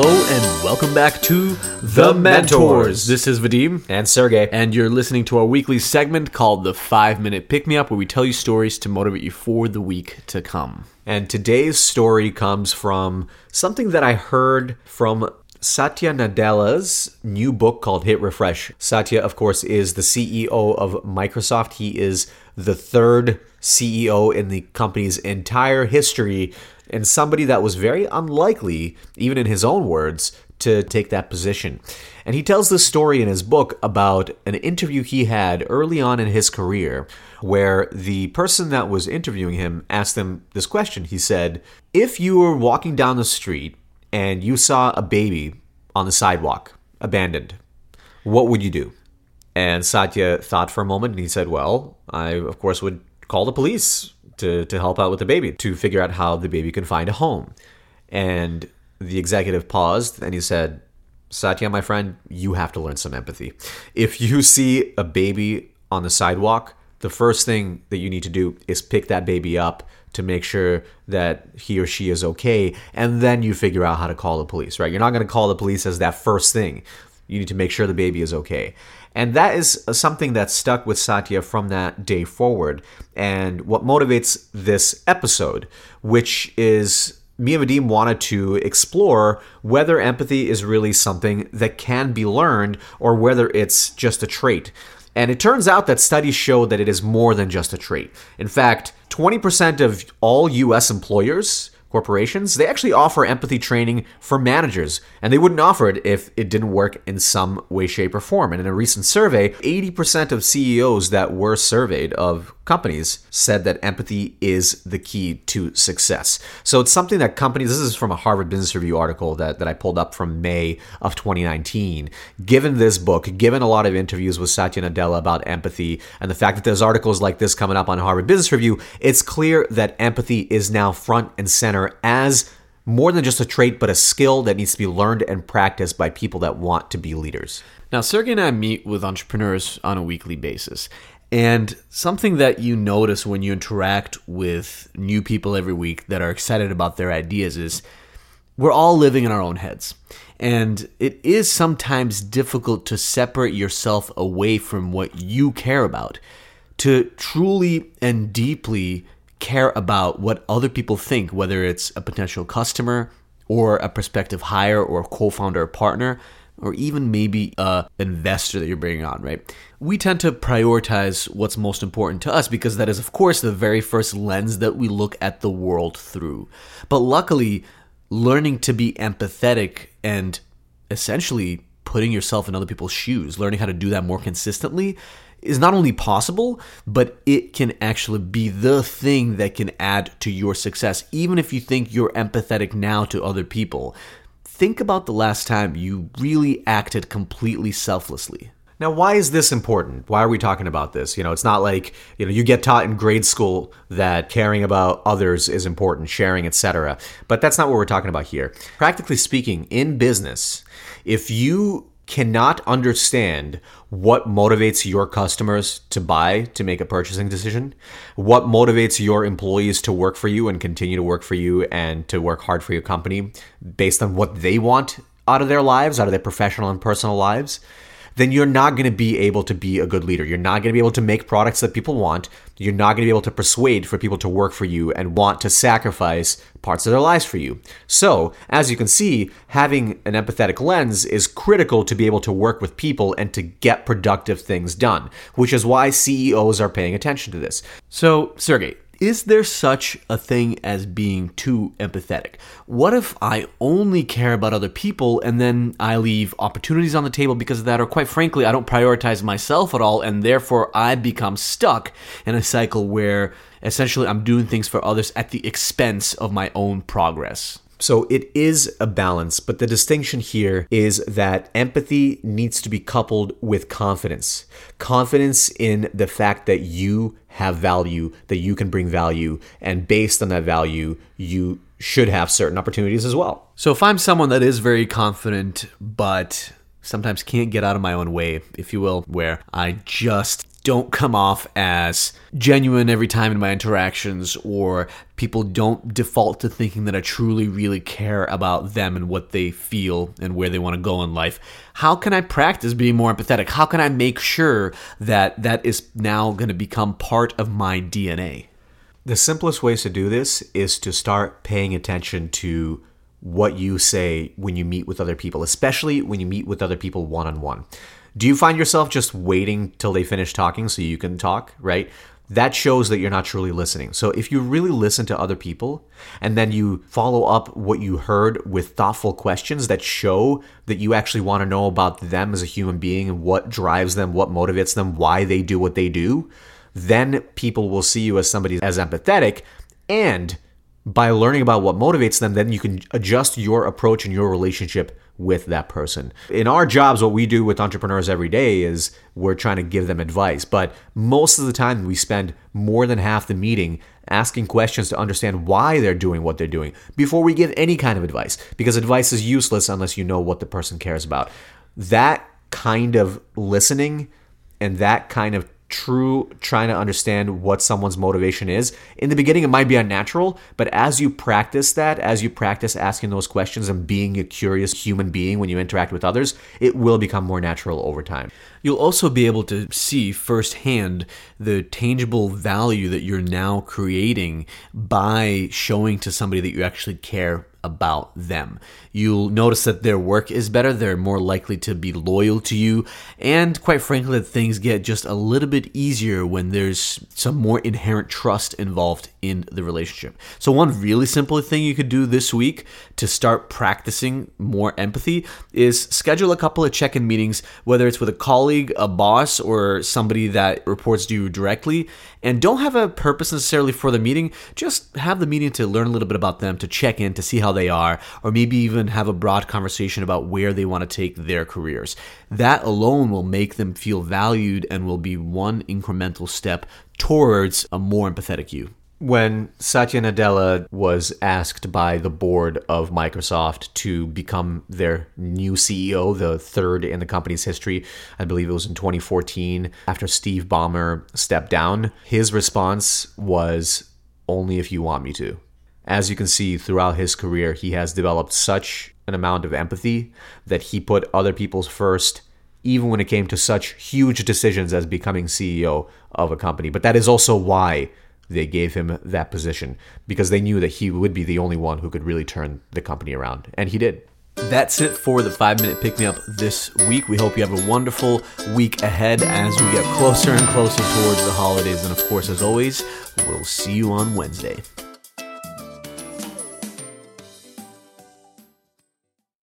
Hello and welcome back to The Mentors. This is Vadim, and Sergey. and you're listening to our weekly segment called the Five Minute Pick Me Up, where we tell you stories to motivate you for the week to come. And today's story comes from something that I heard from Satya Nadella's new book called Hit Refresh. Satya, of course, is the CEO of Microsoft. He is the third CEO in the company's entire history, and somebody that was very unlikely, even in his own words, to take that position. And he tells this story in his book about an interview he had early on in his career where the person that was interviewing him asked him this question. He said, If you were walking down the street and you saw a baby on the sidewalk, abandoned, what would you do? And Satya thought for a moment and he said, Well, I, of course, would call the police to, to help out with the baby, to figure out how the baby can find a home. And the executive paused and he said, Satya, my friend, you have to learn some empathy. If you see a baby on the sidewalk, the first thing that you need to do is pick that baby up to make sure that he or she is okay. And then you figure out how to call the police, right? You're not going to call the police as that first thing. You need to make sure the baby is okay. And that is uh, something that stuck with Satya from that day forward. And what motivates this episode, which is me and Vadim wanted to explore whether empathy is really something that can be learned or whether it's just a trait. And it turns out that studies show that it is more than just a trait. In fact, 20% of all US employers, corporations, they actually offer empathy training for managers, and they wouldn't offer it if it didn't work in some way, shape, or form. And in a recent survey, 80% of CEOs that were surveyed of companies said that empathy is the key to success. So it's something that companies, this is from a Harvard Business Review article that, that I pulled up from May of 2019. Given this book, given a lot of interviews with Satya Nadella about empathy, and the fact that there's articles like this coming up on Harvard Business Review, it's clear that empathy is now front and center as more than just a trait, but a skill that needs to be learned and practiced by people that want to be leaders. Now, Sergey and I meet with entrepreneurs on a weekly basis. And something that you notice when you interact with new people every week that are excited about their ideas is we're all living in our own heads. And it is sometimes difficult to separate yourself away from what you care about, to truly and deeply care about what other people think, whether it's a potential customer or a prospective hire or a co founder or partner or even maybe a investor that you're bringing on, right? We tend to prioritize what's most important to us because that is of course the very first lens that we look at the world through. But luckily, learning to be empathetic and essentially putting yourself in other people's shoes, learning how to do that more consistently is not only possible, but it can actually be the thing that can add to your success, even if you think you're empathetic now to other people think about the last time you really acted completely selflessly. Now, why is this important? Why are we talking about this? You know, it's not like, you know, you get taught in grade school that caring about others is important, sharing, etc. But that's not what we're talking about here. Practically speaking, in business, if you cannot understand what motivates your customers to buy to make a purchasing decision, what motivates your employees to work for you and continue to work for you and to work hard for your company based on what they want out of their lives, out of their professional and personal lives, then you're not going to be able to be a good leader. You're not going to be able to make products that people want. You're not going to be able to persuade for people to work for you and want to sacrifice parts of their lives for you. So, as you can see, having an empathetic lens is critical to be able to work with people and to get productive things done, which is why CEOs are paying attention to this. So, Sergey, is there such a thing as being too empathetic? What if I only care about other people and then I leave opportunities on the table because of that, or quite frankly, I don't prioritize myself at all, and therefore I become stuck in a cycle where essentially I'm doing things for others at the expense of my own progress? So it is a balance, but the distinction here is that empathy needs to be coupled with confidence. Confidence in the fact that you have value, that you can bring value, and based on that value, you should have certain opportunities as well. So if I'm someone that is very confident, but sometimes can't get out of my own way, if you will, where I just don't come off as genuine every time in my interactions, or people don't default to thinking that I truly, really care about them and what they feel and where they want to go in life. How can I practice being more empathetic? How can I make sure that that is now going to become part of my DNA? The simplest ways to do this is to start paying attention to what you say when you meet with other people, especially when you meet with other people one on one. Do you find yourself just waiting till they finish talking so you can talk, right? That shows that you're not truly listening. So if you really listen to other people and then you follow up what you heard with thoughtful questions that show that you actually want to know about them as a human being and what drives them, what motivates them, why they do what they do, then people will see you as somebody as empathetic and by learning about what motivates them, then you can adjust your approach and your relationship with that person. In our jobs, what we do with entrepreneurs every day is we're trying to give them advice. But most of the time, we spend more than half the meeting asking questions to understand why they're doing what they're doing before we give any kind of advice, because advice is useless unless you know what the person cares about. That kind of listening and that kind of true trying to understand what someone's motivation is. In the beginning, it might be unnatural, but as you practice that, as you practice asking those questions and being a curious human being when you interact with others, it will become more natural over time. You'll also be able to see firsthand the tangible value that you're now creating by showing to somebody that you actually care about them. You'll notice that their work is better, they're more likely to be loyal to you, and quite frankly, that things get just a little bit easier when there's some more inherent trust involved in the relationship. So, one really simple thing you could do this week to start practicing more empathy is schedule a couple of check in meetings, whether it's with a colleague, a boss, or somebody that reports to you directly. And don't have a purpose necessarily for the meeting, just have the meeting to learn a little bit about them, to check in, to see how they are, or maybe even have a broad conversation about where they want to take their careers. That alone will make them feel valued and will be one incremental step towards a more empathetic you. When Satya Nadella was asked by the board of Microsoft to become their new CEO, the third in the company's history, I believe it was in 2014, after Steve Ballmer stepped down, his response was only if you want me to. As you can see throughout his career, he has developed such an amount of empathy that he put other people's first even when it came to such huge decisions as becoming CEO of a company. But that is also why they gave him that position because they knew that he would be the only one who could really turn the company around. And he did. That's it for the five minute pick me up this week. We hope you have a wonderful week ahead as we get closer and closer towards the holidays. And of course, as always, we'll see you on Wednesday.